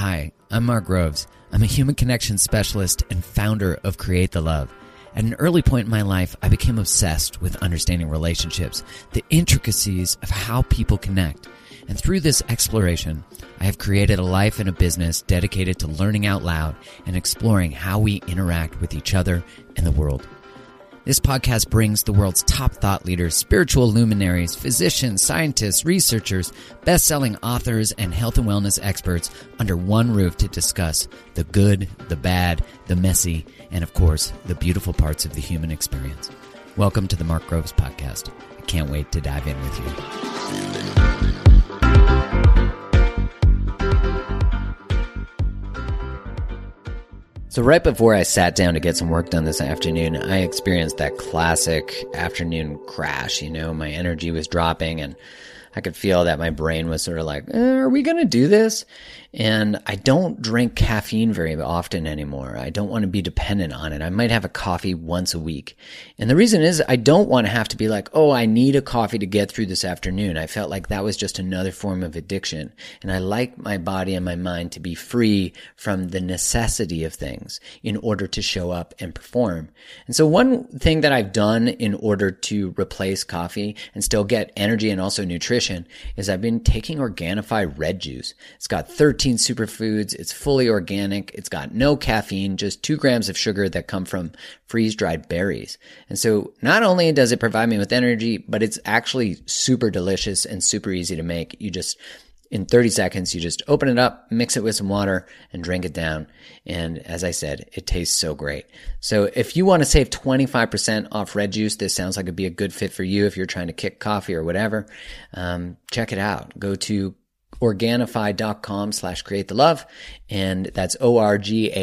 Hi, I'm Mark Groves. I'm a human connection specialist and founder of Create the Love. At an early point in my life, I became obsessed with understanding relationships, the intricacies of how people connect. And through this exploration, I have created a life and a business dedicated to learning out loud and exploring how we interact with each other and the world. This podcast brings the world's top thought leaders, spiritual luminaries, physicians, scientists, researchers, best selling authors, and health and wellness experts under one roof to discuss the good, the bad, the messy, and of course, the beautiful parts of the human experience. Welcome to the Mark Groves Podcast. I can't wait to dive in with you. So, right before I sat down to get some work done this afternoon, I experienced that classic afternoon crash. You know, my energy was dropping and I could feel that my brain was sort of like, eh, are we going to do this? And I don't drink caffeine very often anymore. I don't want to be dependent on it. I might have a coffee once a week. And the reason is I don't want to have to be like, oh, I need a coffee to get through this afternoon. I felt like that was just another form of addiction. And I like my body and my mind to be free from the necessity of things in order to show up and perform. And so one thing that I've done in order to replace coffee and still get energy and also nutrition is I've been taking Organifi red juice. It's got 13 13 superfoods. It's fully organic. It's got no caffeine, just two grams of sugar that come from freeze dried berries. And so not only does it provide me with energy, but it's actually super delicious and super easy to make. You just, in 30 seconds, you just open it up, mix it with some water and drink it down. And as I said, it tastes so great. So if you want to save 25% off red juice, this sounds like it'd be a good fit for you if you're trying to kick coffee or whatever. Um, check it out. Go to organifi.com slash create the love. And that's O-R-G-A-N-I-F-I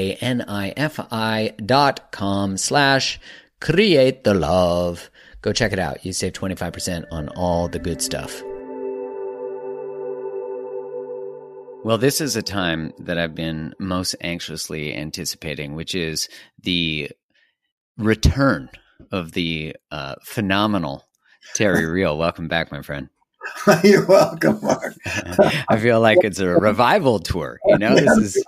dot com slash create the love. Go check it out. You save 25% on all the good stuff. Well, this is a time that I've been most anxiously anticipating, which is the return of the uh, phenomenal Terry Real. Welcome back, my friend. You're welcome, Mark. I feel like it's a revival tour. You know, this is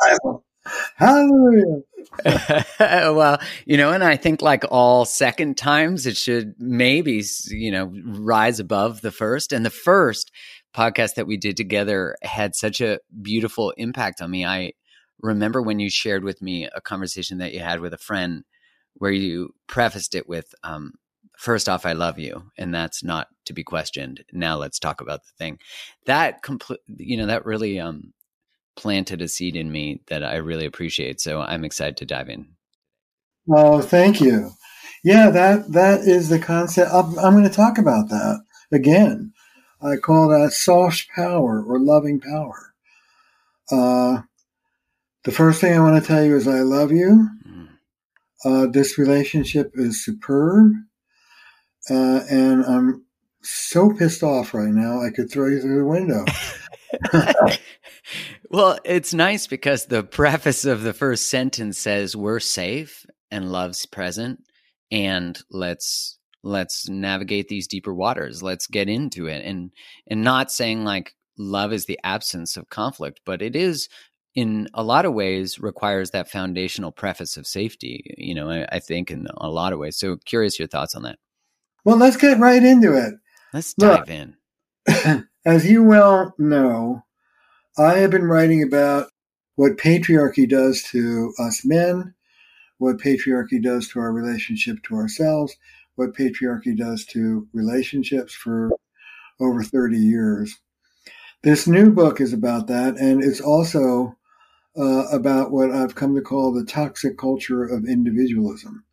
hallelujah. well, you know, and I think like all second times, it should maybe you know rise above the first. And the first podcast that we did together had such a beautiful impact on me. I remember when you shared with me a conversation that you had with a friend where you prefaced it with um, first off, I love you, and that's not to be questioned. Now let's talk about the thing that complete, you know, that really um, planted a seed in me that I really appreciate. So I'm excited to dive in. Oh, thank you. Yeah, that that is the concept. I'm, I'm going to talk about that again. I call that soft power or loving power. Uh, the first thing I want to tell you is I love you. Mm. Uh, this relationship is superb. Uh, and I'm so pissed off right now, I could throw you through the window. well, it's nice because the preface of the first sentence says we're safe and love's present and let's let's navigate these deeper waters. Let's get into it and and not saying like love is the absence of conflict, but it is in a lot of ways requires that foundational preface of safety, you know, I, I think in a lot of ways. So curious your thoughts on that. Well, let's get right into it. Let's dive Look, in. as you well know, I have been writing about what patriarchy does to us men, what patriarchy does to our relationship to ourselves, what patriarchy does to relationships for over 30 years. This new book is about that, and it's also uh, about what I've come to call the toxic culture of individualism.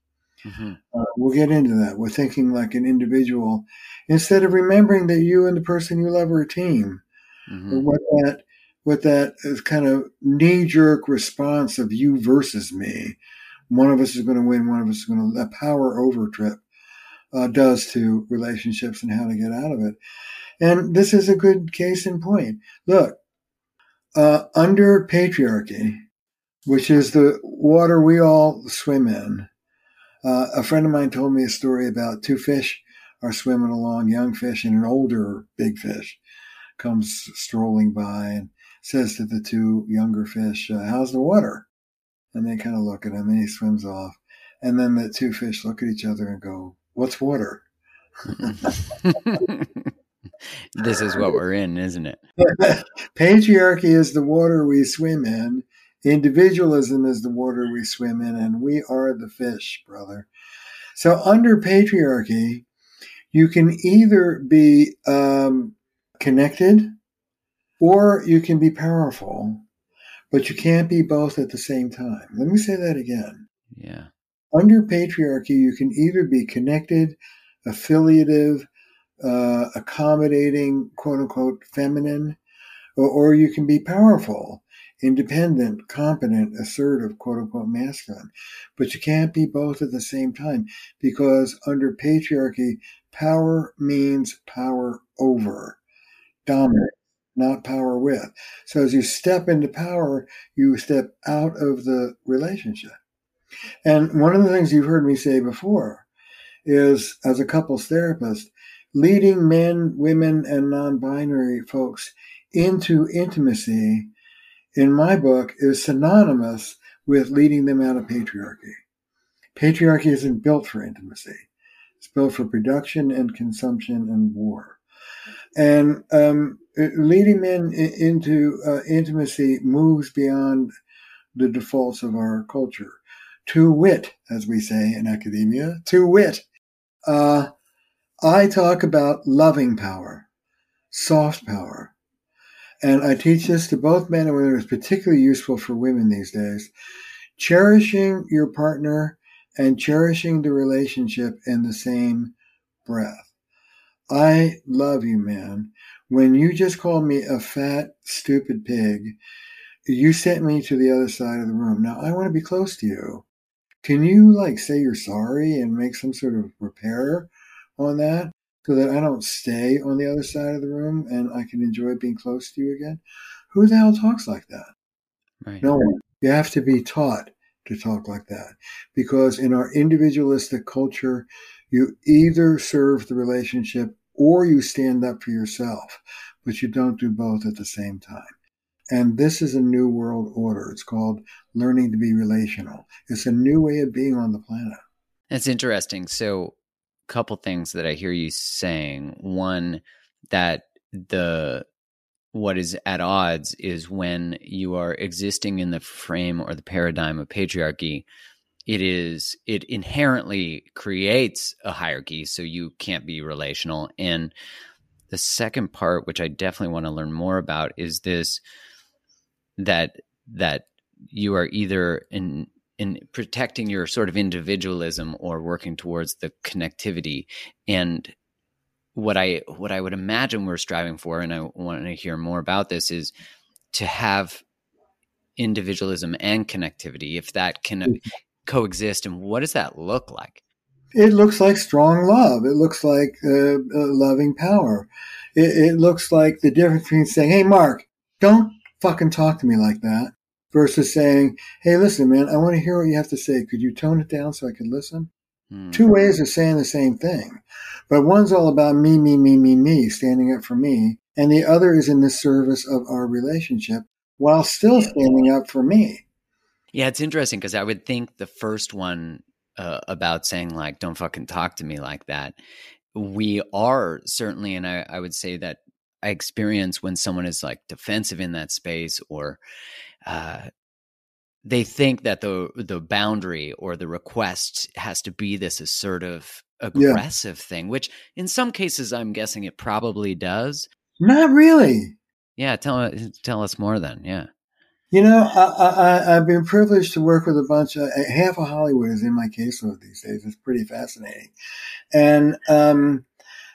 Mm-hmm. Uh, we'll get into that. We're thinking like an individual instead of remembering that you and the person you love are a team. Mm-hmm. What that what that is kind of knee jerk response of you versus me. One of us is going to win. One of us is going to a power over trip uh, does to relationships and how to get out of it. And this is a good case in point. Look, uh, under patriarchy, which is the water we all swim in, uh, a friend of mine told me a story about two fish are swimming along, young fish, and an older big fish comes strolling by and says to the two younger fish, uh, How's the water? And they kind of look at him and he swims off. And then the two fish look at each other and go, What's water? this is what we're in, isn't it? Patriarchy is the water we swim in, Individualism is the water we swim in, and we are the fish, brother. So, under patriarchy, you can either be um, connected or you can be powerful, but you can't be both at the same time. Let me say that again. Yeah. Under patriarchy, you can either be connected, affiliative, uh, accommodating, quote unquote, feminine, or, or you can be powerful independent, competent, assertive, quote unquote, masculine. But you can't be both at the same time because under patriarchy, power means power over, dominant, not power with. So as you step into power, you step out of the relationship. And one of the things you've heard me say before is as a couples therapist, leading men, women, and non binary folks into intimacy in my book is synonymous with leading them out of patriarchy. Patriarchy isn't built for intimacy. It's built for production and consumption and war. And um, leading men into uh, intimacy moves beyond the defaults of our culture. To wit, as we say in academia, to wit, uh, I talk about loving power, soft power, and I teach this to both men and women. It's particularly useful for women these days. Cherishing your partner and cherishing the relationship in the same breath. I love you, man. When you just called me a fat, stupid pig, you sent me to the other side of the room. Now I want to be close to you. Can you like say you're sorry and make some sort of repair on that? So that I don't stay on the other side of the room and I can enjoy being close to you again. Who the hell talks like that? Right. No one. You have to be taught to talk like that because in our individualistic culture, you either serve the relationship or you stand up for yourself, but you don't do both at the same time. And this is a new world order. It's called learning to be relational. It's a new way of being on the planet. That's interesting. So couple things that I hear you saying. One, that the what is at odds is when you are existing in the frame or the paradigm of patriarchy it is it inherently creates a hierarchy so you can't be relational and the second part which i definitely want to learn more about is this that that you are either in in protecting your sort of individualism or working towards the connectivity. And what i what i would imagine we're striving for and i want to hear more about this is to have individualism and connectivity if that can mm-hmm. coexist and what does that look like? It looks like strong love. It looks like uh, uh, loving power. It, it looks like the difference between saying hey mark don't fucking talk to me like that versus saying, hey, listen, man, I want to hear what you have to say. Could you tone it down so I can listen? Mm. Two ways of saying the same thing. But one's all about me, me, me, me, me, standing up for me. And the other is in the service of our relationship while still standing up for me. Yeah, it's interesting because I would think the first one uh, about saying, like, don't fucking talk to me like that. We are certainly, and I, I would say that I experience when someone is like defensive in that space or uh, they think that the the boundary or the request has to be this assertive aggressive yeah. thing which in some cases i'm guessing it probably does. Not really. Yeah tell tell us more then yeah. You know I, I have been privileged to work with a bunch of half of hollywood is in my caseload these days. It's pretty fascinating. And um,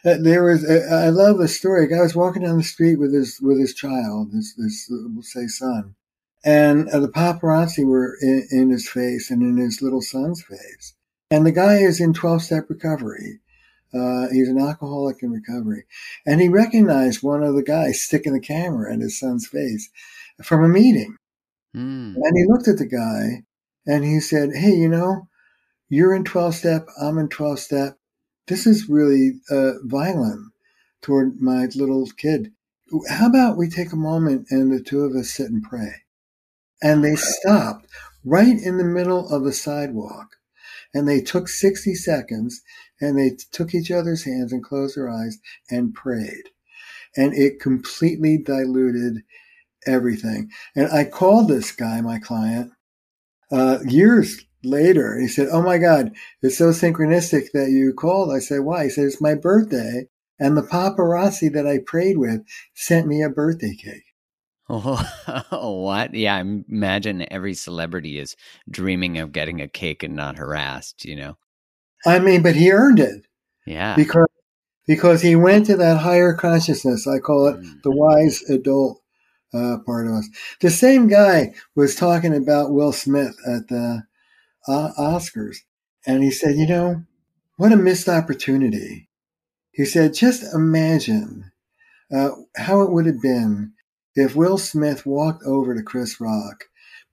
uh, there was I love the story. A guy was walking down the street with his with his child, this this we'll say son, and uh, the paparazzi were in, in, his face and in his little son's face. And the guy is in 12 step recovery. Uh, he's an alcoholic in recovery. And he recognized one of the guys sticking the camera in his son's face from a meeting. Mm. And he looked at the guy and he said, Hey, you know, you're in 12 step, I'm in 12 step. This is really uh, violent toward my little kid. How about we take a moment and the two of us sit and pray? And they stopped right in the middle of the sidewalk. And they took 60 seconds and they took each other's hands and closed their eyes and prayed. And it completely diluted everything. And I called this guy, my client, uh, years later. He said, Oh my God, it's so synchronistic that you called. I said, Why? He said, It's my birthday. And the paparazzi that I prayed with sent me a birthday cake. Oh, what? Yeah, I imagine every celebrity is dreaming of getting a cake and not harassed, you know? I mean, but he earned it. Yeah. Because because he went to that higher consciousness. I call it mm-hmm. the wise adult uh, part of us. The same guy was talking about Will Smith at the uh, Oscars, and he said, "You know, what a missed opportunity." He said, "Just imagine uh, how it would have been if Will Smith walked over to Chris Rock,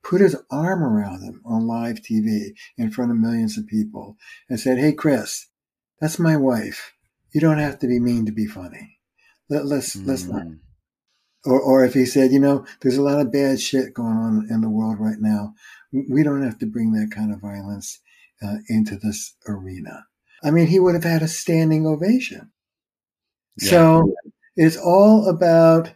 put his arm around him on live TV in front of millions of people, and said, Hey, Chris, that's my wife. You don't have to be mean to be funny. Let, let's, mm-hmm. let's not. Mm. Or, or if he said, you know, there's a lot of bad shit going on in the world right now. We don't have to bring that kind of violence uh, into this arena. I mean, he would have had a standing ovation. Yeah. So it's all about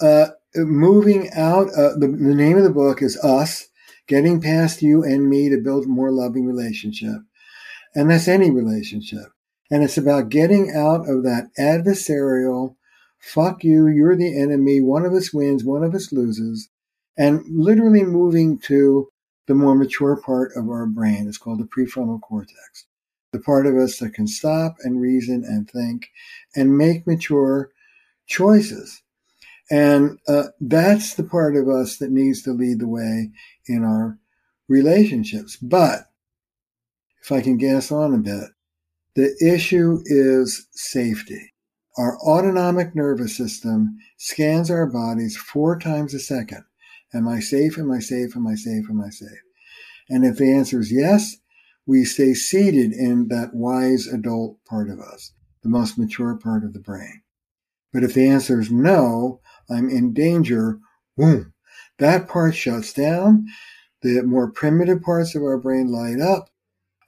uh, moving out. Uh, the, the name of the book is Us, Getting Past You and Me to Build a More Loving Relationship. And that's any relationship. And it's about getting out of that adversarial, fuck you, you're the enemy, one of us wins, one of us loses, and literally moving to the more mature part of our brain. It's called the prefrontal cortex. The part of us that can stop and reason and think and make mature choices. And uh, that's the part of us that needs to lead the way in our relationships. But if I can gas on a bit, the issue is safety. Our autonomic nervous system scans our bodies four times a second. Am I safe? Am I safe? Am I safe? Am I safe? And if the answer is yes, we stay seated in that wise adult part of us, the most mature part of the brain. But if the answer is no, I'm in danger, boom, that part shuts down. The more primitive parts of our brain light up.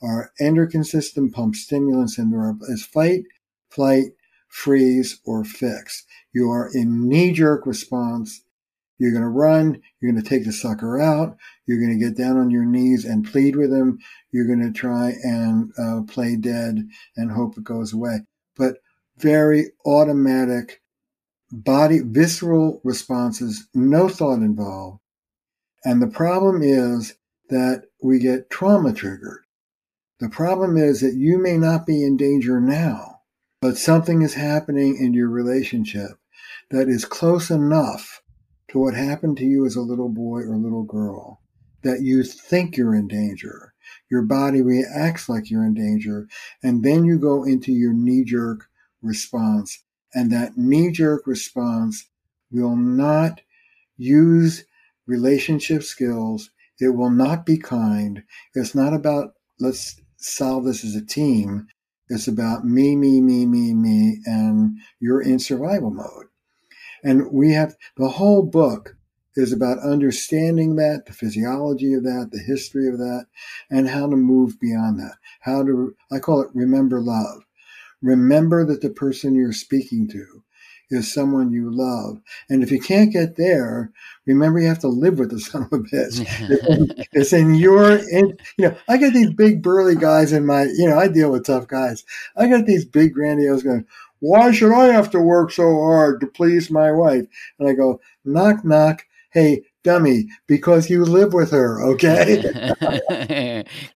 Our endocrine system pumps stimulants into our as fight, flight, freeze, or fix. You are in knee jerk response. You're going to run. You're going to take the sucker out. You're going to get down on your knees and plead with him. You're going to try and uh, play dead and hope it goes away. But very automatic body visceral responses, no thought involved, And the problem is that we get trauma triggered. The problem is that you may not be in danger now, but something is happening in your relationship that is close enough to what happened to you as a little boy or little girl that you think you're in danger. Your body reacts like you're in danger. And then you go into your knee jerk response. And that knee jerk response will not use relationship skills. It will not be kind. It's not about let's solve this as a team. It's about me, me, me, me, me, and you're in survival mode. And we have the whole book is about understanding that, the physiology of that, the history of that, and how to move beyond that. How to, I call it remember love. Remember that the person you're speaking to is someone you love. And if you can't get there, remember you have to live with the son of a bitch. it's in your, in, you know, I got these big burly guys in my, you know, I deal with tough guys. I got these big grandiose going, why should I have to work so hard to please my wife? And I go, knock, knock. Hey, dummy, because you live with her, okay?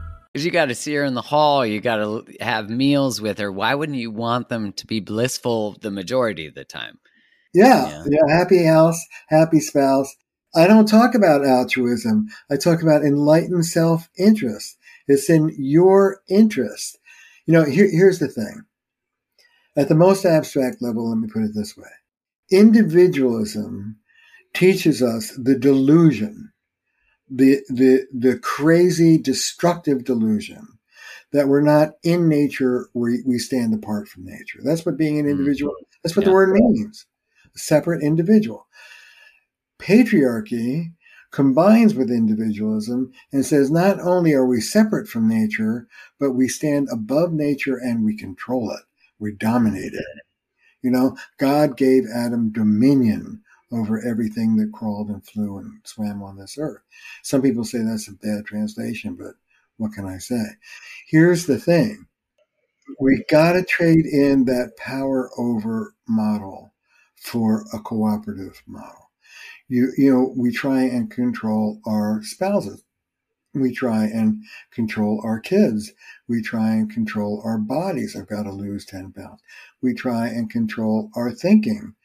Because you got to see her in the hall, you got to have meals with her. Why wouldn't you want them to be blissful the majority of the time? Yeah, yeah, yeah, happy house, happy spouse. I don't talk about altruism. I talk about enlightened self interest. It's in your interest. You know, here, here's the thing. At the most abstract level, let me put it this way individualism teaches us the delusion the the the crazy destructive delusion that we're not in nature we, we stand apart from nature. That's what being an mm-hmm. individual that's what yeah. the word means. A separate individual. Patriarchy combines with individualism and says not only are we separate from nature but we stand above nature and we control it. We dominate it. You know god gave adam dominion over everything that crawled and flew and swam on this earth. Some people say that's a bad translation, but what can I say? Here's the thing. we've got to trade in that power over model for a cooperative model. You, you know, we try and control our spouses. We try and control our kids. We try and control our bodies. I've got to lose 10 pounds. We try and control our thinking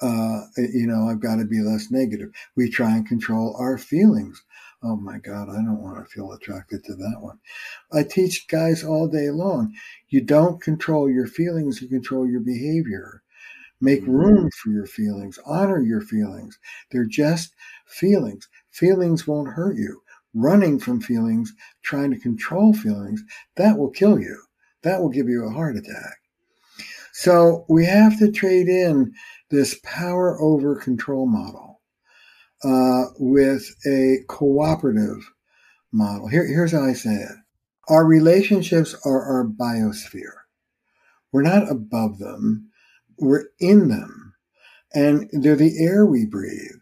uh, you know, I've got to be less negative. We try and control our feelings. Oh my God, I don't want to feel attracted to that one. I teach guys all day long. You don't control your feelings, you control your behavior. Make mm-hmm. room for your feelings, honor your feelings. They're just feelings. Feelings won't hurt you. Running from feelings, trying to control feelings, that will kill you. That will give you a heart attack. So we have to trade in this power over control model uh, with a cooperative model. Here, here's how I say it our relationships are our biosphere. We're not above them, we're in them. And they're the air we breathe.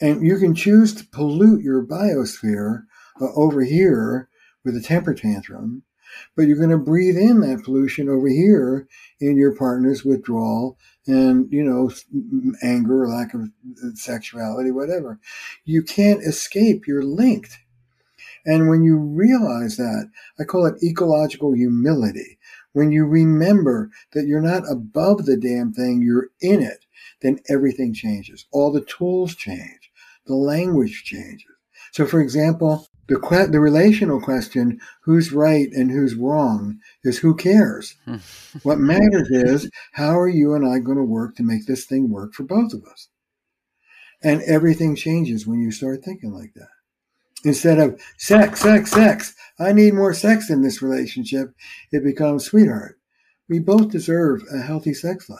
And you can choose to pollute your biosphere uh, over here with a temper tantrum, but you're going to breathe in that pollution over here in your partner's withdrawal and you know anger or lack of uh, sexuality whatever. You can't escape you're linked. And when you realize that i call it ecological humility. When you remember that you're not above the damn thing you're in it then everything changes. All the tools change. The language changes. So for example the, the relational question, who's right and who's wrong, is who cares? what matters is how are you and I going to work to make this thing work for both of us? And everything changes when you start thinking like that. Instead of sex, sex, sex, I need more sex in this relationship, it becomes sweetheart. We both deserve a healthy sex life.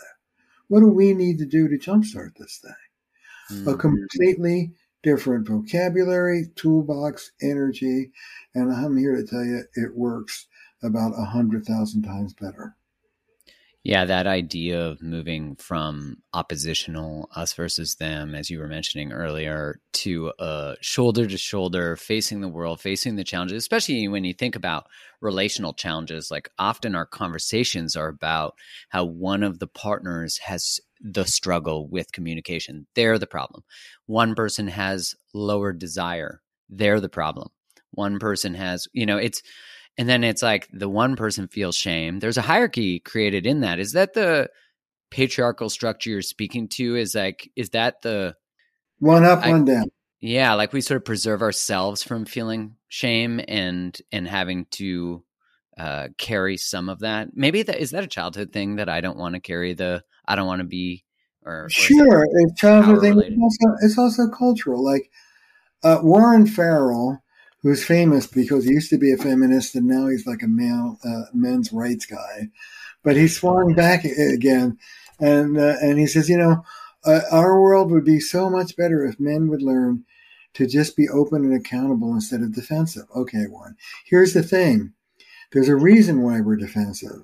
What do we need to do to jumpstart this thing? Mm-hmm. A completely different vocabulary, toolbox, energy, and I'm here to tell you it works about a hundred thousand times better. Yeah, that idea of moving from oppositional us versus them, as you were mentioning earlier, to uh, shoulder to shoulder, facing the world, facing the challenges, especially when you think about relational challenges. Like often our conversations are about how one of the partners has the struggle with communication. They're the problem. One person has lower desire. They're the problem. One person has, you know, it's, and then it's like the one person feels shame. There's a hierarchy created in that. Is that the patriarchal structure you're speaking to? Is like, is that the one up, I, one down? Yeah, like we sort of preserve ourselves from feeling shame and and having to uh, carry some of that. Maybe that is that a childhood thing that I don't want to carry the I don't want to be or, or sure it's childhood thing. It's also, it's also cultural. Like uh, Warren Farrell who's famous because he used to be a feminist and now he's like a male uh, men's rights guy. But he swung back again, and uh, and he says, you know, uh, our world would be so much better if men would learn to just be open and accountable instead of defensive. Okay, one. Here's the thing: there's a reason why we're defensive.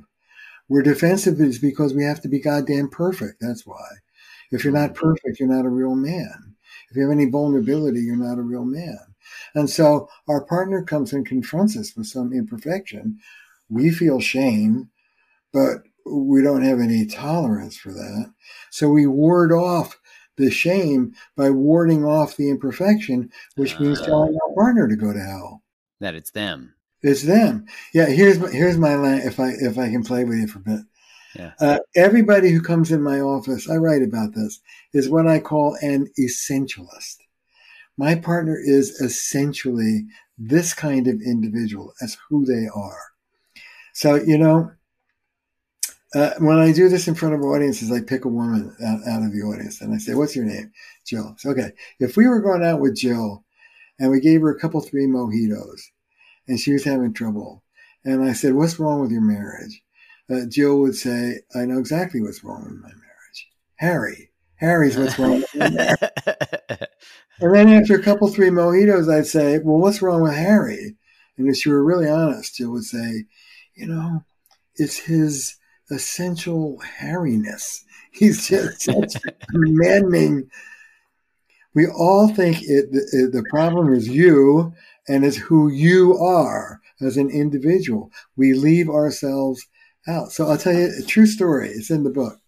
We're defensive is because we have to be goddamn perfect. That's why. If you're not perfect, you're not a real man. If you have any vulnerability, you're not a real man. And so our partner comes and confronts us with some imperfection. We feel shame, but we don't have any tolerance for that. So we ward off the shame by warding off the imperfection, which means uh, telling our partner to go to hell. That it's them. It's them. Yeah. Here's my, here's my line. If I if I can play with you for a bit. Yeah. Uh, everybody who comes in my office, I write about this, is what I call an essentialist my partner is essentially this kind of individual as who they are. So, you know, uh, when I do this in front of audiences, I pick a woman out, out, of the audience and I say, What's your name? Jill. So, okay, if we were going out with Jill and we gave her a couple, three mojitos and she was having trouble, and I said, What's wrong with your marriage? Uh, Jill would say, I know exactly what's wrong with my marriage. Harry. Harry's what's wrong with my marriage. And then after a couple, three mojitos, I'd say, well, what's wrong with Harry? And if she were really honest, she would say, you know, it's his essential Harryness. He's just such a maddening. We all think it, the, the problem is you and it's who you are as an individual. We leave ourselves out. So I'll tell you a true story. It's in the book.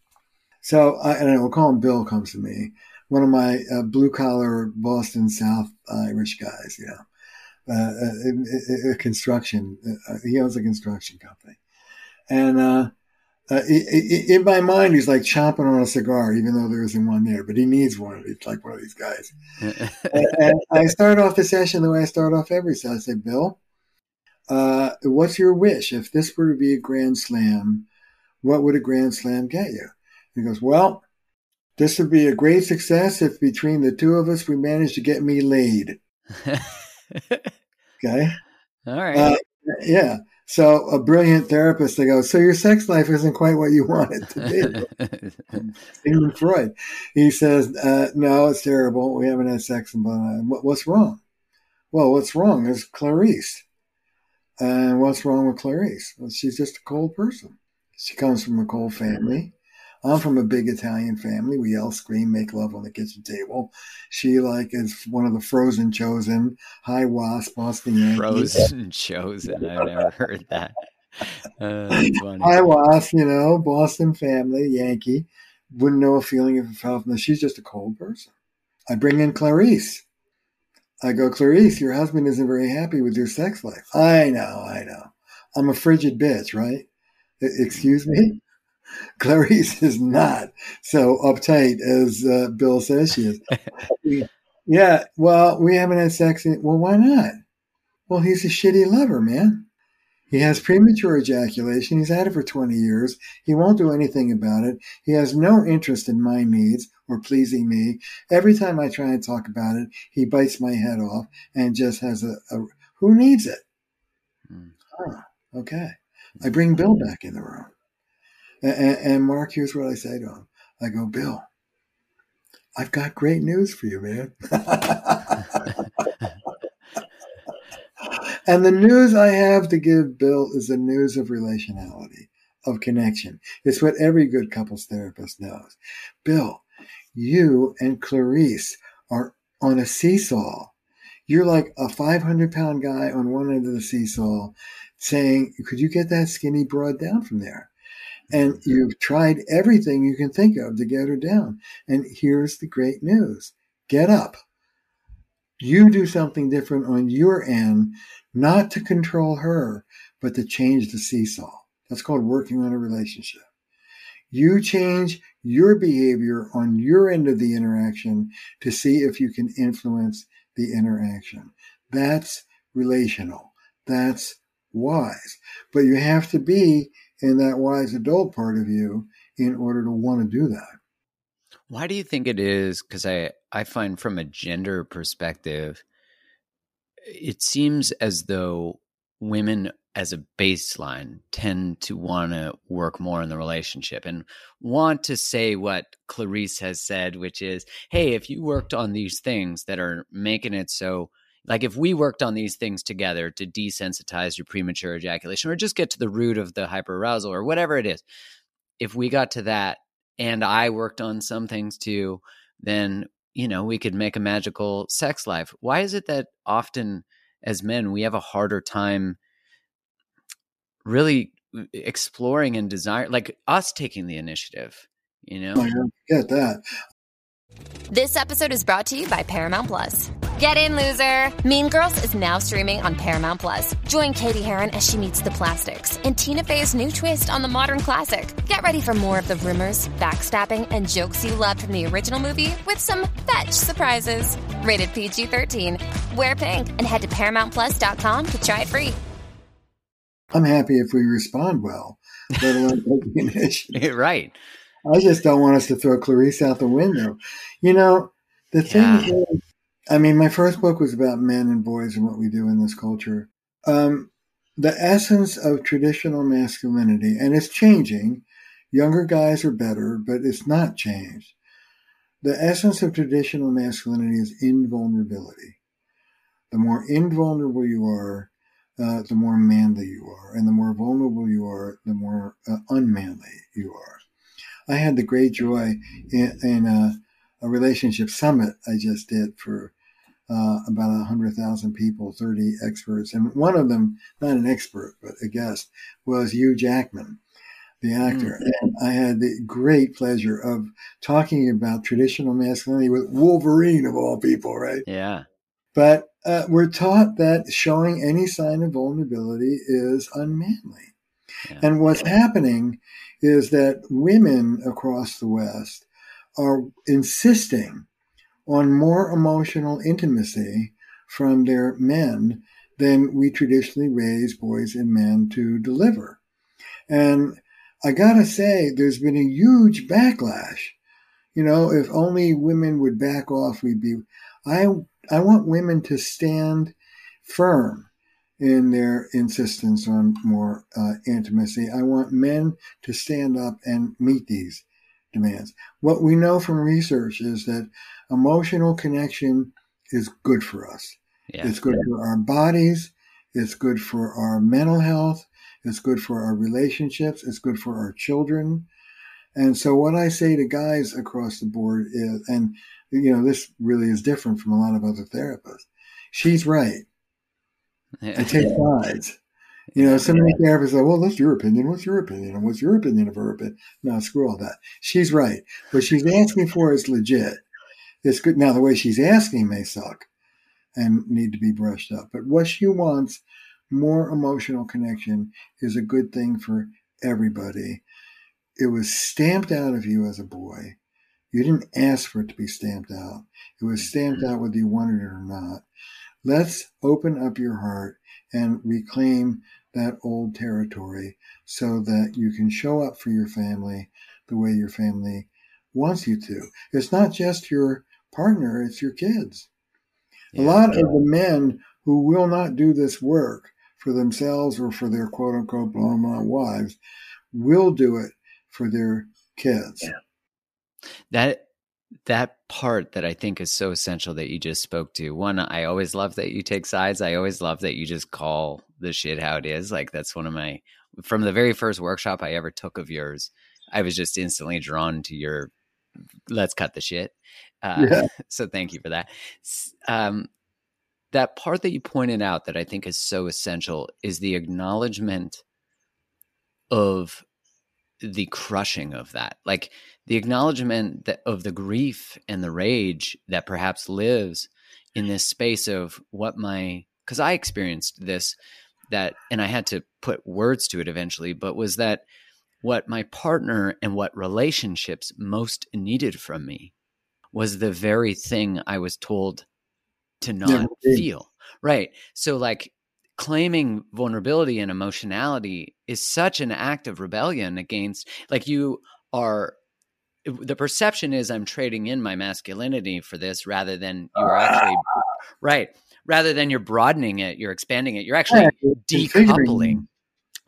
So I, and I will call him Bill comes to me one of my uh, blue collar Boston South Irish guys, you know, uh, a, a, construction. Uh, he owns a construction company, and uh, uh in my mind, he's like chomping on a cigar, even though there isn't one there. But he needs one. He's like one of these guys. and, and, I start off the session the way I start off every session. I say, Bill, uh, what's your wish if this were to be a grand slam? What would a grand slam get you? He goes, well this would be a great success if between the two of us we managed to get me laid. okay. All right. Uh, yeah. So a brilliant therapist, they go, so your sex life isn't quite what you want it to be. Sigmund Freud. He says, uh, no, it's terrible. We haven't had sex in blah, blah. What's wrong? Well, what's wrong is Clarice. And what's wrong with Clarice? Well, she's just a cold person. She comes from a cold family. I'm from a big Italian family. We yell, scream, make love on the kitchen table. She like is one of the frozen chosen, high wasp, Boston Yankees. Frozen chosen. I've never heard that. Uh, high wasp, you know, Boston family, Yankee. Wouldn't know a feeling if it felt. No, she's just a cold person. I bring in Clarice. I go, Clarice, your husband isn't very happy with your sex life. I know, I know. I'm a frigid bitch, right? Excuse me? Clarice is not so uptight as uh, Bill says she is. yeah, well, we haven't had sex. In, well, why not? Well, he's a shitty lover, man. He has premature ejaculation. He's had it for 20 years. He won't do anything about it. He has no interest in my needs or pleasing me. Every time I try and talk about it, he bites my head off and just has a, a who needs it? Oh, okay. I bring Bill back in the room. And, and Mark, here's what I say to him I go, Bill, I've got great news for you, man. and the news I have to give Bill is the news of relationality, of connection. It's what every good couples therapist knows. Bill, you and Clarice are on a seesaw. You're like a 500 pound guy on one end of the seesaw saying, could you get that skinny broad down from there? And you've tried everything you can think of to get her down. And here's the great news. Get up. You do something different on your end, not to control her, but to change the seesaw. That's called working on a relationship. You change your behavior on your end of the interaction to see if you can influence the interaction. That's relational. That's wise. But you have to be in that wise adult part of you in order to want to do that. Why do you think it is? Because I, I find from a gender perspective, it seems as though women as a baseline tend to want to work more in the relationship and want to say what Clarice has said, which is, hey, if you worked on these things that are making it so, like if we worked on these things together to desensitize your premature ejaculation or just get to the root of the hyperarousal or whatever it is, if we got to that and I worked on some things too, then, you know, we could make a magical sex life. Why is it that often as men, we have a harder time? really exploring and desire like us taking the initiative you know oh, I get that This episode is brought to you by Paramount Plus. Get in, loser! Mean Girls is now streaming on Paramount Plus. Join Cady Heron as she meets the plastics in Tina Fey's new twist on the modern classic. Get ready for more of the rumors, backstabbing, and jokes you loved from the original movie with some fetch surprises. Rated PG 13. Wear pink and head to ParamountPlus.com to try it free. I'm happy if we respond well, let alone take the initiative. right I just don't want us to throw Clarice out the window. You know, the thing Yeah. is, I mean, my first book was about men and boys and what we do in this culture. Um, the essence of traditional masculinity, and it's changing. Younger guys are better, but it's not changed. The essence of traditional masculinity is invulnerability. The more invulnerable you are, uh, the more manly you are. And the more vulnerable you are, the more uh, unmanly you are. I had the great joy in, in a, a relationship summit I just did for uh, about 100,000 people, 30 experts. And one of them, not an expert, but a guest, was Hugh Jackman, the actor. And I had the great pleasure of talking about traditional masculinity with Wolverine, of all people, right? yeah But uh, we're taught that showing any sign of vulnerability is unmanly. Yeah. And what's happening is that women across the West are insisting on more emotional intimacy from their men than we traditionally raise boys and men to deliver. And I gotta say, there's been a huge backlash. You know, if only women would back off, we'd be. I I want women to stand firm in their insistence on more uh, intimacy. I want men to stand up and meet these demands. What we know from research is that emotional connection is good for us. yeah It's good for our bodies. It's good for our mental health. It's good for our relationships. It's good for our children. And so what I say to guys across the board is, and you know, this really is different from a lot of other therapists. She's right. I take sides. You know, so many therapists are, well, that's your opinion. What's your opinion? And what's your opinion of her opinion? No, screw all that. She's right. What she's asking for is legit. It's good. Now, the way she's asking may suck and need to be brushed up. But what she wants, more emotional connection, is a good thing for everybody. It was stamped out of you as a boy. You didn't ask for it to be stamped out. It was stamped mm-hmm. out whether you wanted it or not. Let's open up your heart and reclaim that old territory so that you can show up for your family the way your family wants you to. It's not just your partner, it's your kids. A lot of the men who will not do this work for themselves or for their quote unquote blah blah wives will do it for their kids. that that part that I think is so essential that you just spoke to. One, I always love that you take sides. I always love that you just call the shit how it is. Like that's one of my from the very first workshop I ever took of yours. I was just instantly drawn to your let's cut the shit. Uh, yeah. So thank you for that. Um, that part that you pointed out that I think is so essential is the acknowledgement of the crushing of that like the acknowledgement that of the grief and the rage that perhaps lives in this space of what my because i experienced this that and i had to put words to it eventually but was that what my partner and what relationships most needed from me was the very thing i was told to not yeah. feel right so like claiming vulnerability and emotionality is such an act of rebellion against like you are the perception is i'm trading in my masculinity for this rather than you're ah. actually right rather than you're broadening it you're expanding it you're actually decoupling.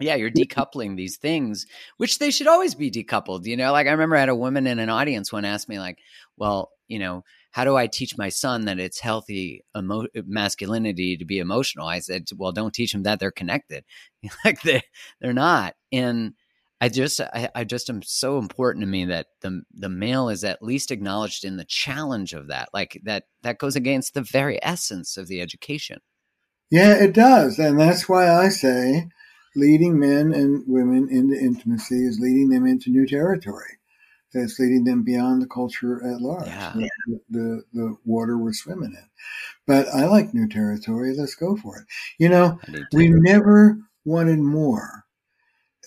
yeah you're decoupling these things which they should always be decoupled you know like i remember i had a woman in an audience one asked me like well you know how do I teach my son that it's healthy emo- masculinity to be emotional? I said, well, don't teach him that they're connected. like they, they're not. And I just, I, I just am so important to me that the, the male is at least acknowledged in the challenge of that. Like that, that goes against the very essence of the education. Yeah, it does. And that's why I say leading men and women into intimacy is leading them into new territory that's leading them beyond the culture at large, yeah. the, the, the, water we're swimming in. But I like new territory. Let's go for it. You know, we never wanted more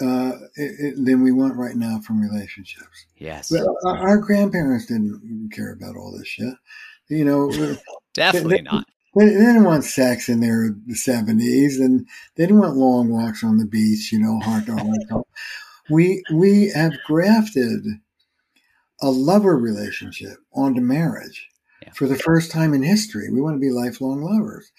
uh, it, it, than we want right now from relationships. Yes. Our, our grandparents didn't care about all this shit. You know, definitely they, not. They, they, didn't want sex in their 70s and they didn't want long walks on the beach, you know, heart to heart. we, we have grafted a lover relationship onto marriage yeah. for the first time in history. We want to be lifelong lovers.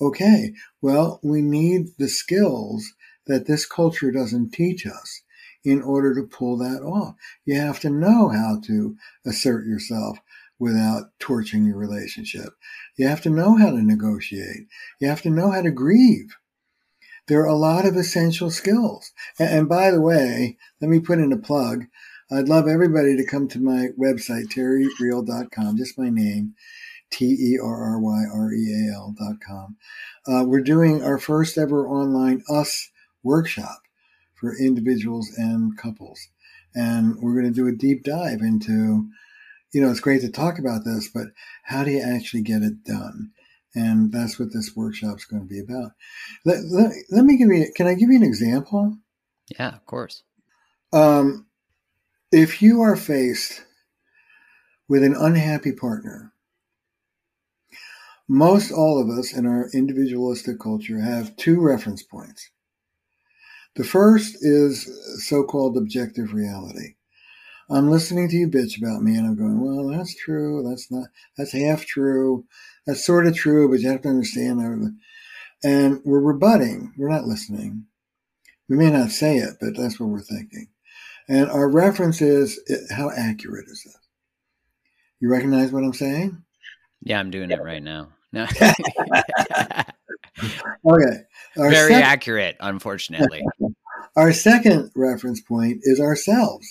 Okay, well, we need the skills that this culture doesn't teach us in order to pull that off. You have to know how to assert yourself without torching your relationship. You have to know how to negotiate. You have to know how to grieve. There are a lot of essential skills. And, by the way, let me put in a plug. I'd love everybody to come to my website, terryreal.com, just my name, T E R R Y R E A L.com. Uh, we're doing our first ever online US workshop for individuals and couples. And we're going to do a deep dive into, you know, it's great to talk about this, but how do you actually get it done? And that's what this workshop is going to be about. Let, let, let me give you, can I give you an example? Yeah, of course. Um, if you are faced with an unhappy partner, most all of us in our individualistic culture have two reference points. The first is so called objective reality. I'm listening to you bitch about me and I'm going, well, that's true. That's not, that's half true. That's sort of true, but you have to understand. And we're rebutting. We're not listening. We may not say it, but that's what we're thinking. And our reference is how accurate is this? You recognize what I'm saying? Yeah, I'm doing it right now. No. okay. Our Very sec- accurate, unfortunately. our second reference point is ourselves.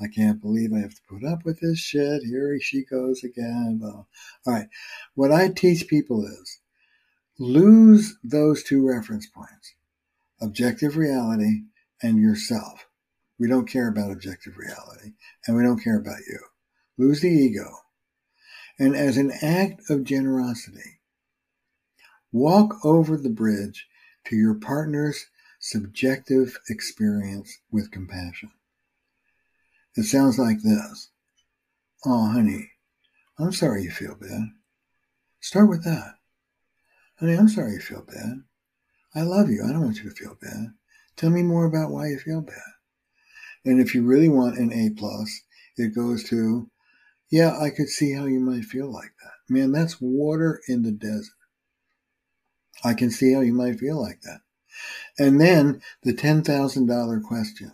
I can't believe I have to put up with this shit. Here she goes again. All right. What I teach people is lose those two reference points objective reality and yourself. We don't care about objective reality and we don't care about you. Lose the ego. And as an act of generosity, walk over the bridge to your partner's subjective experience with compassion. It sounds like this. Oh, honey, I'm sorry you feel bad. Start with that. Honey, I'm sorry you feel bad. I love you. I don't want you to feel bad. Tell me more about why you feel bad. And if you really want an A plus, it goes to, yeah, I could see how you might feel like that. Man, that's water in the desert. I can see how you might feel like that. And then the $10,000 question.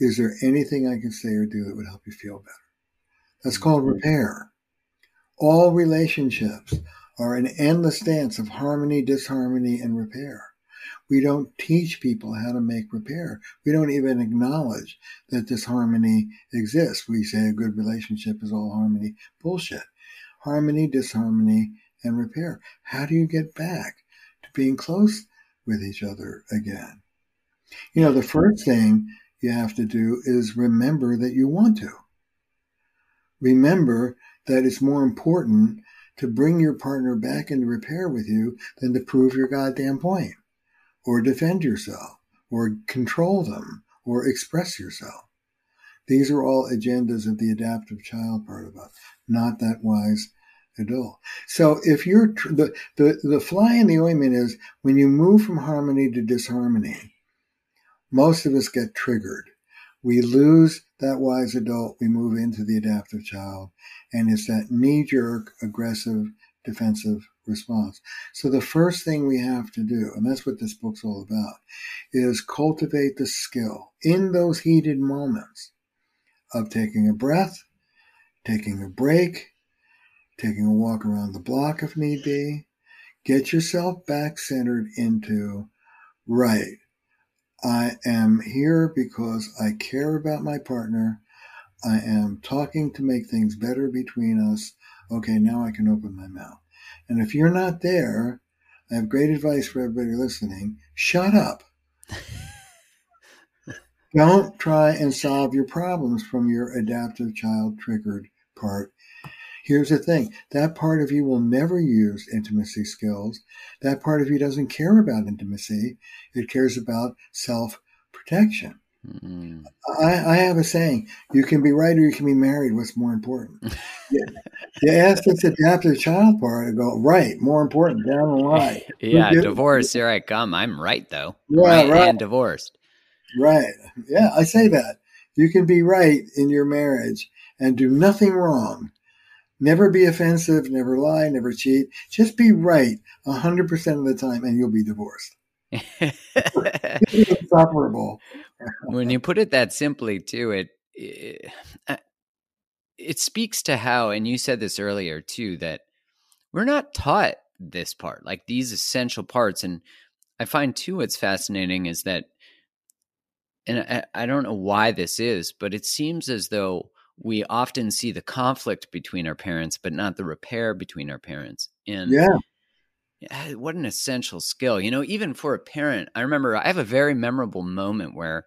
Is there anything I can say or do that would help you feel better? That's called mm-hmm. repair. All relationships are an endless dance of harmony, disharmony, and repair. We don't teach people how to make repair. We don't even acknowledge that disharmony exists. We say a good relationship is all harmony. Bullshit. Harmony, disharmony, and repair. How do you get back to being close with each other again? You know, the first thing you have to do is remember that you want to. Remember that it's more important to bring your partner back into repair with you than to prove your goddamn point or defend yourself or control them or express yourself. These are all agendas of the adaptive child part of us, not that wise adult. So if you're tr- the, the the fly in the ointment is when you move from harmony to disharmony, most of us get triggered. We lose that wise adult, we move into the adaptive child, and it's that knee jerk, aggressive, defensive response. So the first thing we have to do, and that's what this book's all about, is cultivate the skill in those heated moments of taking a breath, taking a break, taking a walk around the block if need be. Get yourself back centered into, right, I am here because I care about my partner. I am talking to make things better between us. Okay, now I can open my mouth. And if you're not there, I have great advice for everybody listening. Shut up. Don't try and solve your problems from your adaptive child triggered part. Here's the thing that part of you will never use intimacy skills. That part of you doesn't care about intimacy, it cares about self protection. Mm. I, I, have a saying you can be right or you can be married. What's more important? you, you ask this adaptive child part, I go, right, more important, down the line. yeah, divorce, here I come. I'm right, though. Yeah, right, right. And divorced. Right. Yeah, I say that. You can be right in your marriage and do nothing wrong. Never be offensive, never lie, never cheat. Just be right 100% of the time and you'll be divorced. insufferable. When you put it that simply, too, it, it it speaks to how, and you said this earlier too, that we're not taught this part, like these essential parts. And I find too, what's fascinating is that, and I, I don't know why this is, but it seems as though we often see the conflict between our parents, but not the repair between our parents. And yeah Eh, what an essential skill. You know, even for a parent, I remember I have a very memorable moment where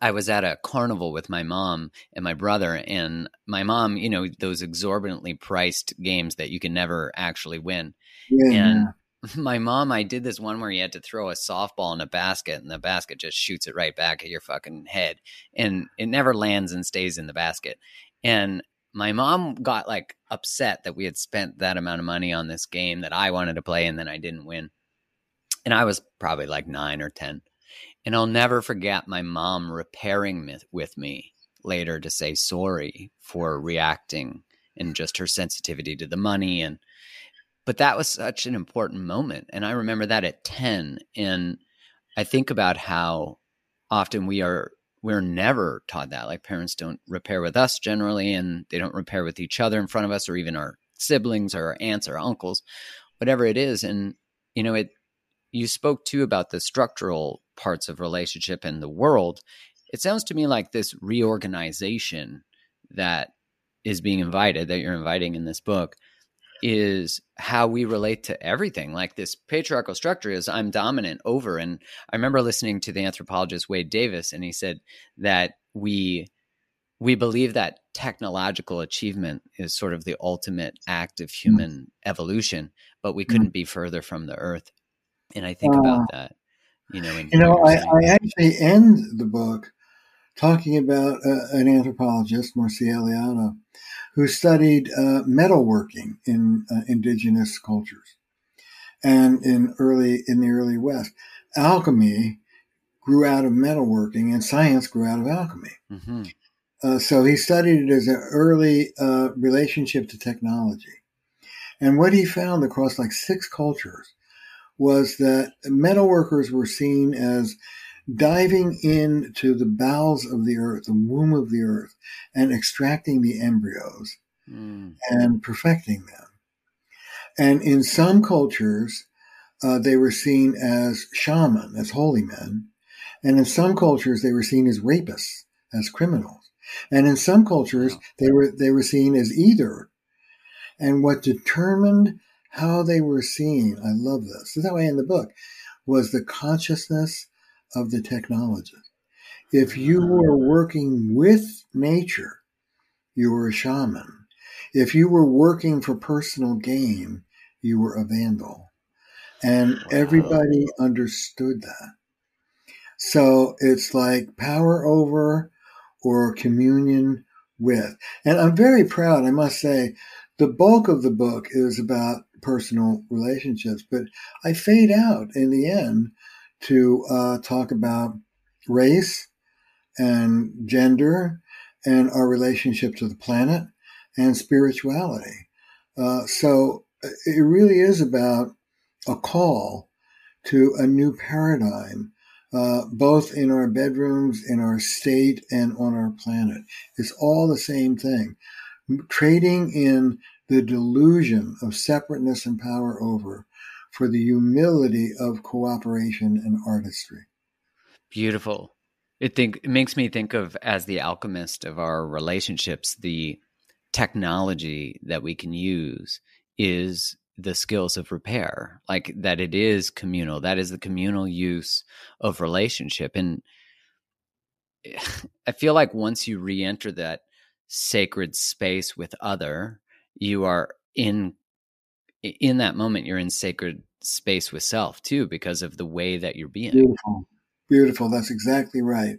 I was at a carnival with my mom and my brother, and my mom, you know, those exorbitantly priced games that you can never actually win. Yeah. And my mom, I did this one where you had to throw a softball in a basket, and the basket just shoots it right back at your fucking head, and it never lands and stays in the basket. And my mom got like upset that we had spent that amount of money on this game that I wanted to play and then I didn't win. And I was probably like nine or 10. And I'll never forget my mom repairing me, with me later to say sorry for reacting and just her sensitivity to the money. And, but that was such an important moment. And I remember that at 10. And I think about how often we are we're never taught that. Like parents don't repair with us generally, and they don't repair with each other in front of us, or even our siblings or our aunts or uncles, whatever it is. And you know, it. You spoke too about the structural parts of relationship and the world. It sounds to me like this reorganization that is being invited, that you're inviting in this book, is how we relate to everything. Like this patriarchal structure is I'm dominant over. And I remember listening to the anthropologist Wade Davis, and he said that we we believe that technological achievement is sort of the ultimate act of mm-hmm. human mm. evolution, but we couldn't mm. be further from the earth. And I think uh, about that, you know. You know, I, I, actually end the book talking about uh, an anthropologist, Mircea Eliade, who studied uh, metalworking in uh, indigenous cultures and in early in the early West. Alchemy grew out of metalworking, and science grew out of alchemy. Mm-hmm. Uh, so he studied it as an early uh, relationship to technology. And what he found across like six cultures was that metalworkers were seen as diving into the bowels of the earth, the womb of the earth, and extracting the embryos mm. and perfecting them. And in some cultures, uh, they were seen as shaman, as holy men. And in some cultures, they were seen as rapists, as criminals. And in some cultures, they were, they were seen as either. And what determined how they were seen, I love this, this is how I end the book, was the consciousness of the technology. If you were working with nature, you were a shaman. If you were working for personal gain, you were a vandal. And everybody understood that. So it's like power over or communion with. And I'm very proud, I must say, the bulk of the book is about personal relationships, but I fade out in the end to uh, talk about race and gender and our relationship to the planet and spirituality. Uh, so uh, it really is about a call to a new paradigm, uh, both in our bedrooms, in our state, and on our planet. It's all the same thing. Trading in the delusion of separateness and power over for the humility of cooperation and artistry. Beautiful. It think it makes me think of as the alchemist of our relationships, the technology that we can use is the skills of repair. Like that it is communal. That is the communal use of relationship. And I feel like once you re-enter that sacred space with other, you are in in that moment you're in sacred space with self too because of the way that you're being. Beautiful. Beautiful. That's exactly right.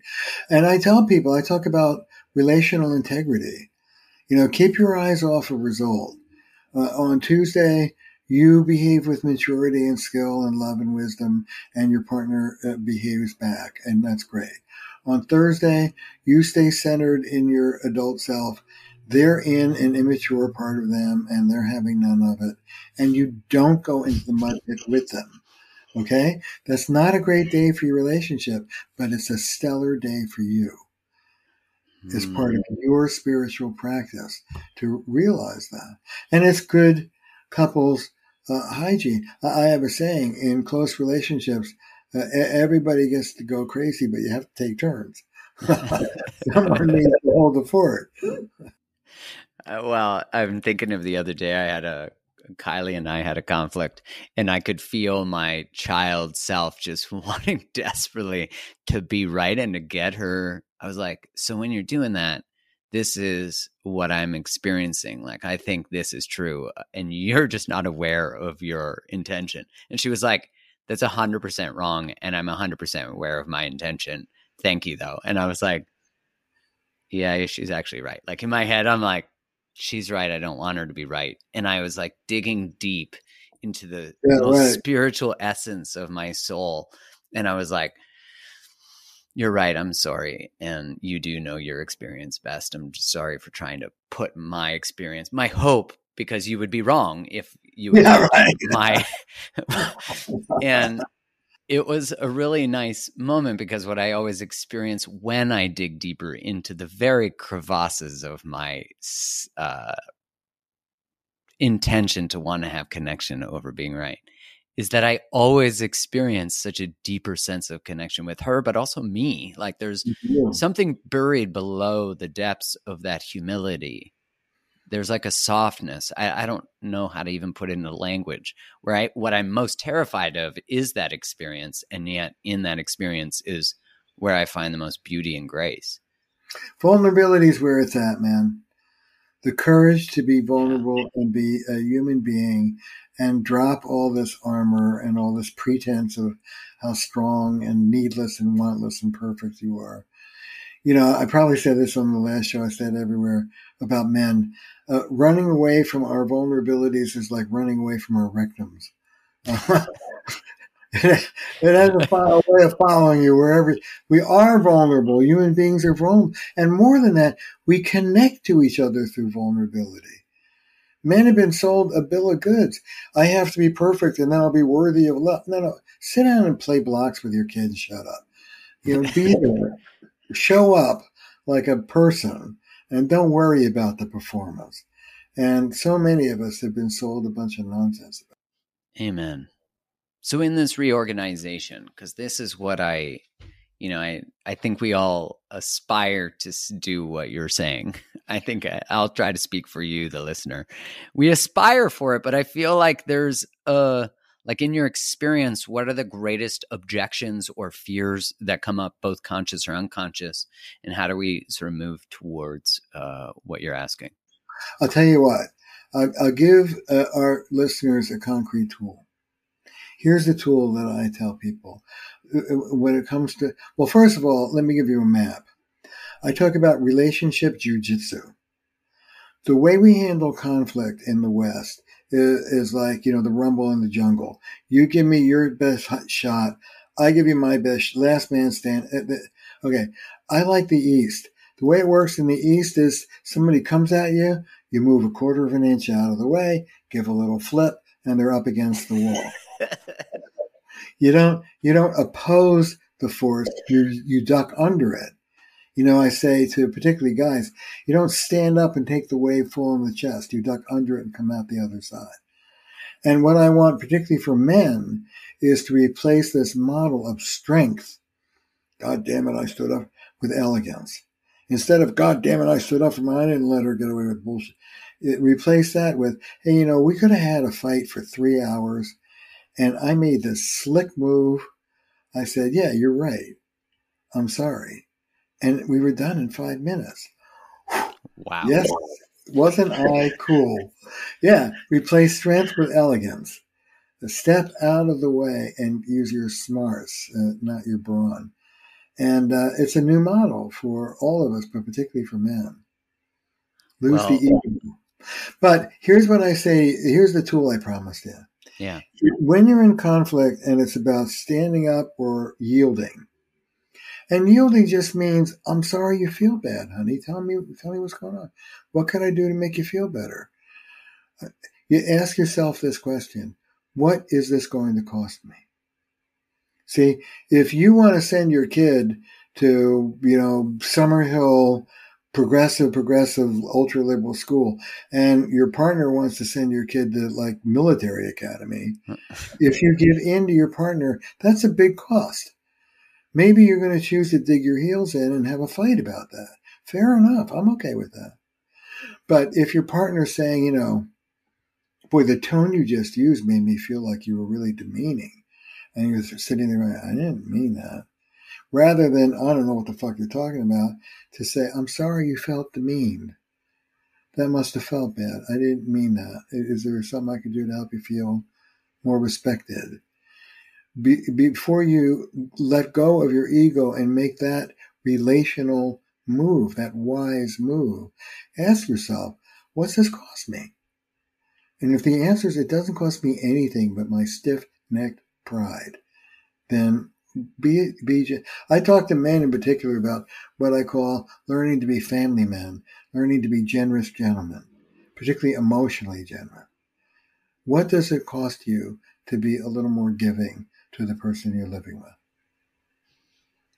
And i tell people i talk about relational integrity. You know keep your eyes off a result. Uh, on tuesday you behave with maturity and skill and love and wisdom and your partner uh, behaves back and that's great. On thursday you stay centered in your adult self they're in an immature part of them and they're having none of it. And you don't go into the mud pit with them. Okay. That's not a great day for your relationship, but it's a stellar day for you mm. as part of your spiritual practice to realize that. And it's good couples uh, hygiene. I have a saying in close relationships, uh, everybody gets to go crazy, but you have to take turns. Someone needs to hold the fort. Uh, well, I'm thinking of the other day. I had a Kylie and I had a conflict, and I could feel my child self just wanting desperately to be right and to get her. I was like, So when you're doing that, this is what I'm experiencing. Like, I think this is true, uh, and you're just not aware of your intention. And she was like, That's 100% wrong, and I'm 100% aware of my intention. Thank you, though. And I was like, Yeah, she's actually right. Like, in my head, I'm like, she's right. I don't want her to be right. And I was like digging deep into the yeah, right. spiritual essence of my soul. And I was like, you're right. I'm sorry. And you do know your experience best. I'm sorry for trying to put my experience, my hope, because you would be wrong if you yeah, right. my and it was a really nice moment because what I always experience when I dig deeper into the very crevasses of my uh, intention to want to have connection over being right is that I always experience such a deeper sense of connection with her, but also me. Like there's yeah. something buried below the depths of that humility there's like a softness. I, I, don't know how to even put it into language. Where I what I'm most terrified of is that experience, and yet in that experience is where I find the most beauty and grace. Vulnerability is where it's at, man. The courage to be vulnerable yeah. and be a human being and drop all this armor and all this pretense of how strong and needless and wantless and perfect you are. You know, I probably said this on the last show I said everywhere about men uh, running away from our vulnerabilities is like running away from our rectums. Uh, it, has a, a way of following you wherever we are vulnerable. Human beings are vulnerable. And more than that, we connect to each other through vulnerability. Men have been sold a bill of goods. I have to be perfect and then I'll be worthy of love. No, no. Sit down and play blocks with your kids. Shut up. You know, be there. Show up like a person and don't worry about the performance. And so many of us have been sold a bunch of nonsense. Amen. So in this reorganization, because this is what I, you know, I I think we all aspire to do what you're saying. I think I, I'll try to speak for you, the listener. We aspire for it, but I feel like there's a like in your experience, what are the greatest objections or fears that come up, both conscious or unconscious, and how do we sort of move towards uh, what you're asking? I'll tell you what. I'll, I'll give uh, our listeners a concrete tool. Here's the tool that I tell people uh, uh, when it comes to. Well, first of all, let me give you a map. I talk about relationship jujitsu. The way we handle conflict in the West is, is, like, you know, the rumble in the jungle. You give me your best shot. I give you my best last man stand. Uh, okay. I like the East. The way it works in the East is somebody comes at you, you move a quarter of an inch out of the way, give a little flip, and they're up against the wall. you don't you don't oppose the force, you you duck under it. You know, I say to particularly guys, you don't stand up and take the wave full in the chest. You duck under it and come out the other side. And what I want, particularly for men, is to replace this model of strength. God damn it, I stood up with elegance. Instead of, God damn it, I stood up for didn't let her get away with bullshit. It replaced that with, hey, you know, we could have had a fight for three hours and I made this slick move. I said, yeah, you're right. I'm sorry. And we were done in five minutes. Wow. Yes. Wasn't I cool? Yeah. Replace strength with elegance. Step out of the way and use your smarts, uh, not your brawn. And uh, it's a new model for all of us, but particularly for men. Lose well, the ego. But here's what I say. Here's the tool I promised you. Yeah. When you're in conflict and it's about standing up or yielding, and yielding just means, I'm sorry you feel bad, honey. Tell me, tell me what's going on. What can I do to make you feel better? Uh, you ask yourself this question. What is this going to cost me? See, if you want to send your kid to, you know, Summerhill progressive, progressive, ultra liberal school, and your partner wants to send your kid to like military academy, if you give in to your partner, that's a big cost. Maybe you're going to choose to dig your heels in and have a fight about that. Fair enough. I'm okay with that. But if your partner's saying, you know, boy, the tone you just used made me feel like you were really demeaning. And you're sitting there going, I didn't mean that rather than, I don't know what the fuck you're talking about, to say, I'm sorry you felt demeaned. That must have felt bad. I didn't mean that. Is there something I could do to help you feel more respected? Be, before you let go of your ego and make that relational move, that wise move, ask yourself, what's this cost me? And if the answer is it doesn't cost me anything but my stiff necked pride, then be, be, I talk to men in particular about what I call learning to be family men, learning to be generous gentlemen, particularly emotionally generous. What does it cost you to be a little more giving to the person you're living with?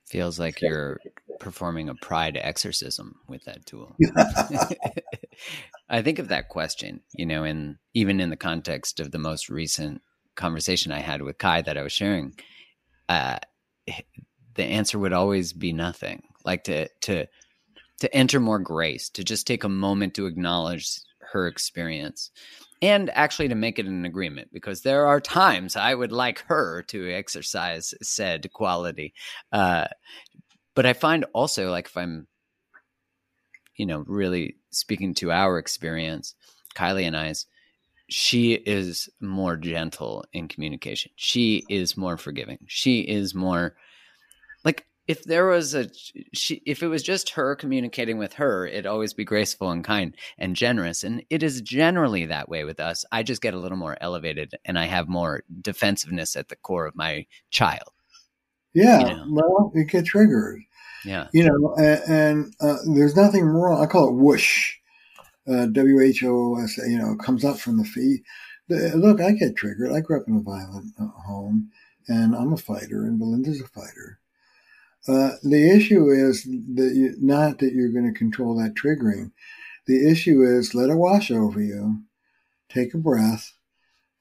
Feels like you're performing a pride exorcism with that tool. I think of that question, you know, and even in the context of the most recent conversation I had with Kai that I was sharing uh, the answer would always be nothing. Like to to to enter more grace, to just take a moment to acknowledge her experience, and actually to make it an agreement. Because there are times I would like her to exercise said quality, uh, but I find also like if I'm, you know, really speaking to our experience, Kylie and I's she is more gentle in communication. She is more forgiving. She is more if there was a she if it was just her communicating with her, it'd always be graceful and kind and generous. And it is generally that way with us. I just get a little more elevated and I have more defensiveness at the core of my child. Yeah, you know? well, you get triggered. Yeah, you know, and, and uh, there's nothing wrong. I call it whoosh uh, WHOS, you know, comes up from the feet. Look, I get triggered. I grew up in a violent uh, home, and I'm a fighter, and Belinda's a fighter. Uh, the issue is that you, not that you're going to control that triggering. The issue is let it wash over you, take a breath,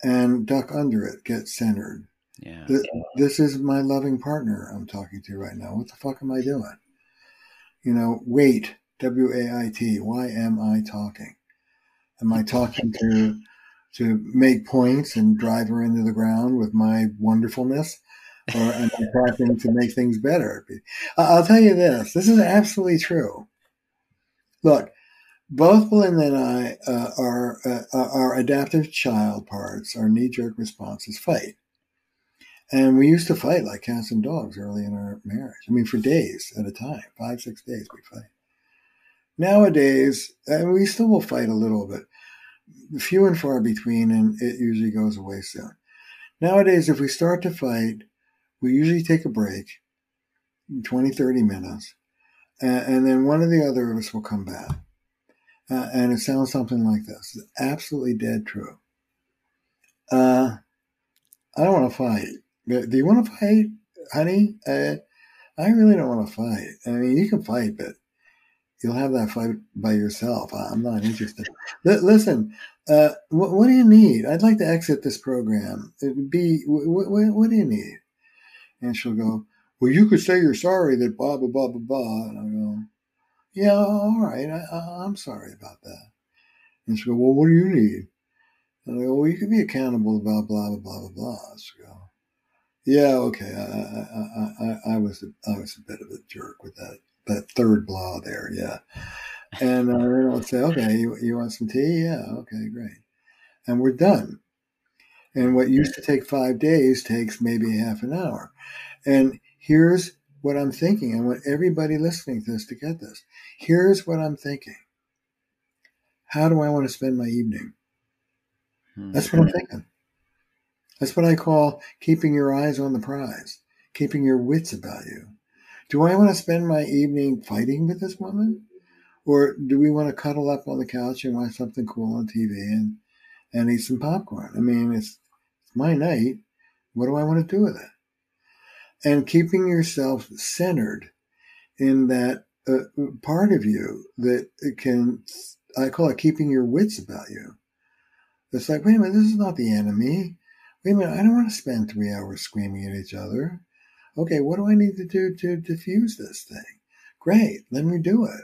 and duck under it, get centered. Yeah. Th- This is my loving partner I'm talking to right now. What the fuck am I doing? You know, wait, W A I T. Why am I talking? Am I talking to to make points and drive her into the ground with my wonderfulness? Or am I talking to make things better? I'll tell you this this is absolutely true. Look, both Belinda and I uh, are uh, our adaptive child parts, our knee jerk responses fight. And we used to fight like cats and dogs early in our marriage. I mean, for days at a time, five, six days we fight. Nowadays, and we still will fight a little bit, few and far between, and it usually goes away soon. Nowadays, if we start to fight, we usually take a break, 20, 30 minutes, and, and then one or the other of us will come back. Uh, and it sounds something like this. It's absolutely dead true. Uh, I don't want to fight. Do you want to fight, honey? Uh, I really don't want to fight. I mean, you can fight, but you'll have that fight by yourself. I- I'm not interested. Li- listen, uh, what, what do you need? I'd like to exit this program. It would be, what, what, what do you need? And she'll go, well, you could say you're sorry that blah, blah, blah, blah, blah. And I go, yeah, all right. I, I'm sorry about that. And she'll go, well, what do you need? And I go, well, you can be accountable about blah, blah, blah, blah, blah. She'll go, yeah, okay. I, I, I, I, was, I was a bit of a jerk with that, that third blah there. Yeah. And uh, I'll say, okay, you, you want some tea? Yeah. Okay, great. And we're done. And what used to take five days takes maybe half an hour. And here's what I'm thinking. I want everybody listening to this to get this. Here's what I'm thinking. How do I want to spend my evening? Hmm. That's what I'm thinking. That's what I call keeping your eyes on the prize, keeping your wits about you. Do I want to spend my evening fighting with this woman? Or do we want to cuddle up on the couch and watch something cool on TV and, and eat some popcorn? I mean, it's, it's my night. What do I want to do with it? And keeping yourself centered in that uh, part of you that can, I call it keeping your wits about you. It's like, wait a minute, this is not the enemy. Wait a minute, I don't want to spend three hours screaming at each other. Okay, what do I need to do to diffuse this thing? Great, let me do it.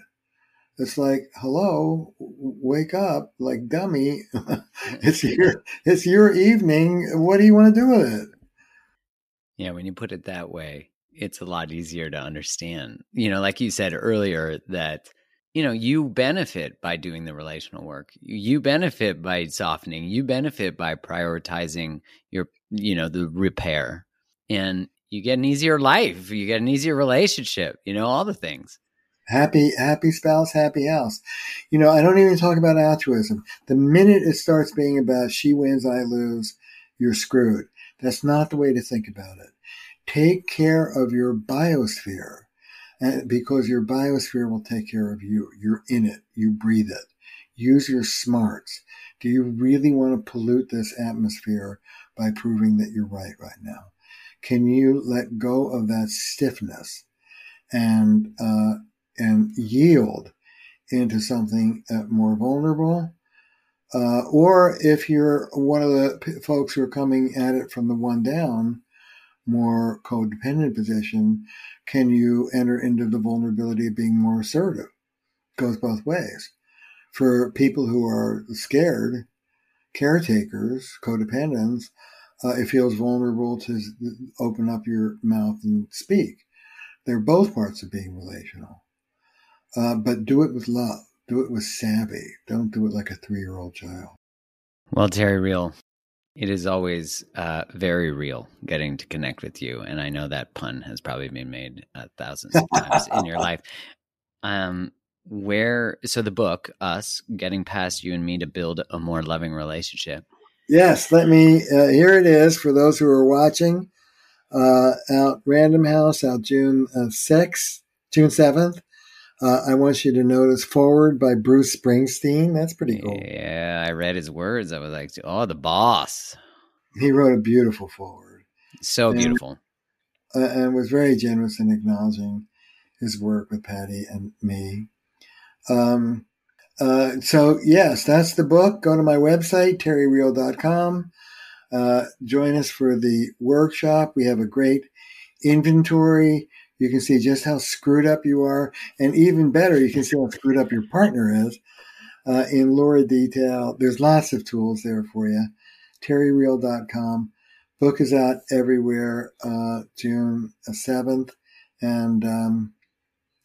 It's like, hello, wake up, like dummy. it's your it's your evening. What do you want to do with it? Yeah, when you put it that way, it's a lot easier to understand. You know, like you said earlier, that, you know, you benefit by doing the relational work. You benefit by softening. You benefit by prioritizing your, you know, the repair. And you get an easier life. You get an easier relationship, you know, all the things. Happy, happy spouse, happy house. You know, I don't even talk about altruism. The minute it starts being about she wins, I lose, you're screwed. That's not the way to think about it. Take care of your biosphere because your biosphere will take care of you. You're in it. You breathe it. Use your smarts. Do you really want to pollute this atmosphere by proving that you're right right now? Can you let go of that stiffness and, uh, and yield into something uh, more vulnerable? Uh, or if you're one of the p- folks who are coming at it from the one down, more codependent position, can you enter into the vulnerability of being more assertive? It goes both ways. For people who are scared, caretakers, codependents, uh, it feels vulnerable to open up your mouth and speak. They're both parts of being relational. Uh, but do it with love. Do it with savvy. Don't do it like a three year old child. Well, Terry Real, it is always uh, very real getting to connect with you, and I know that pun has probably been made uh, thousands of times in your life. Um, where so the book, us getting past you and me to build a more loving relationship. Yes, let me. Uh, here it is for those who are watching. Uh, out Random House, out June uh, 6th, June 7th. Uh, I want you to notice Foreword by Bruce Springsteen. That's pretty cool. Yeah, I read his words. I was like, oh, the boss, He wrote a beautiful foreword so Yeah. beautiful. uh, and was very generous in acknowledging his work with Patti and me. Um, uh, so yes, that's the book. Go to my website, terryreal.com. Uh, join us for the workshop. We have a great inventory. You can see just how screwed up you are. And even better, you can see how screwed up your partner is uh, in lurid detail. There's lots of tools there for you. terryreal.com. Book is out everywhere uh, June 7th. And um,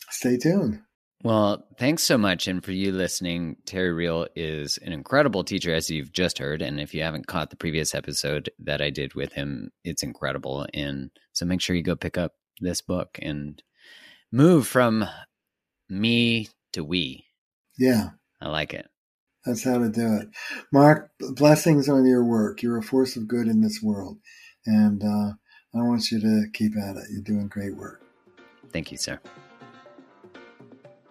stay tuned. Well, thanks so much. And for you listening, Terry Real is an incredible teacher, as you've just heard. And if you haven't caught the previous episode that I did with him, it's incredible. And so make sure you go pick up this book and move from me to we. Yeah. I like it. That's how to do it. Mark, blessings on your work. You're a force of good in this world. And uh, I want you to keep at it. You're doing great work. Thank you, sir.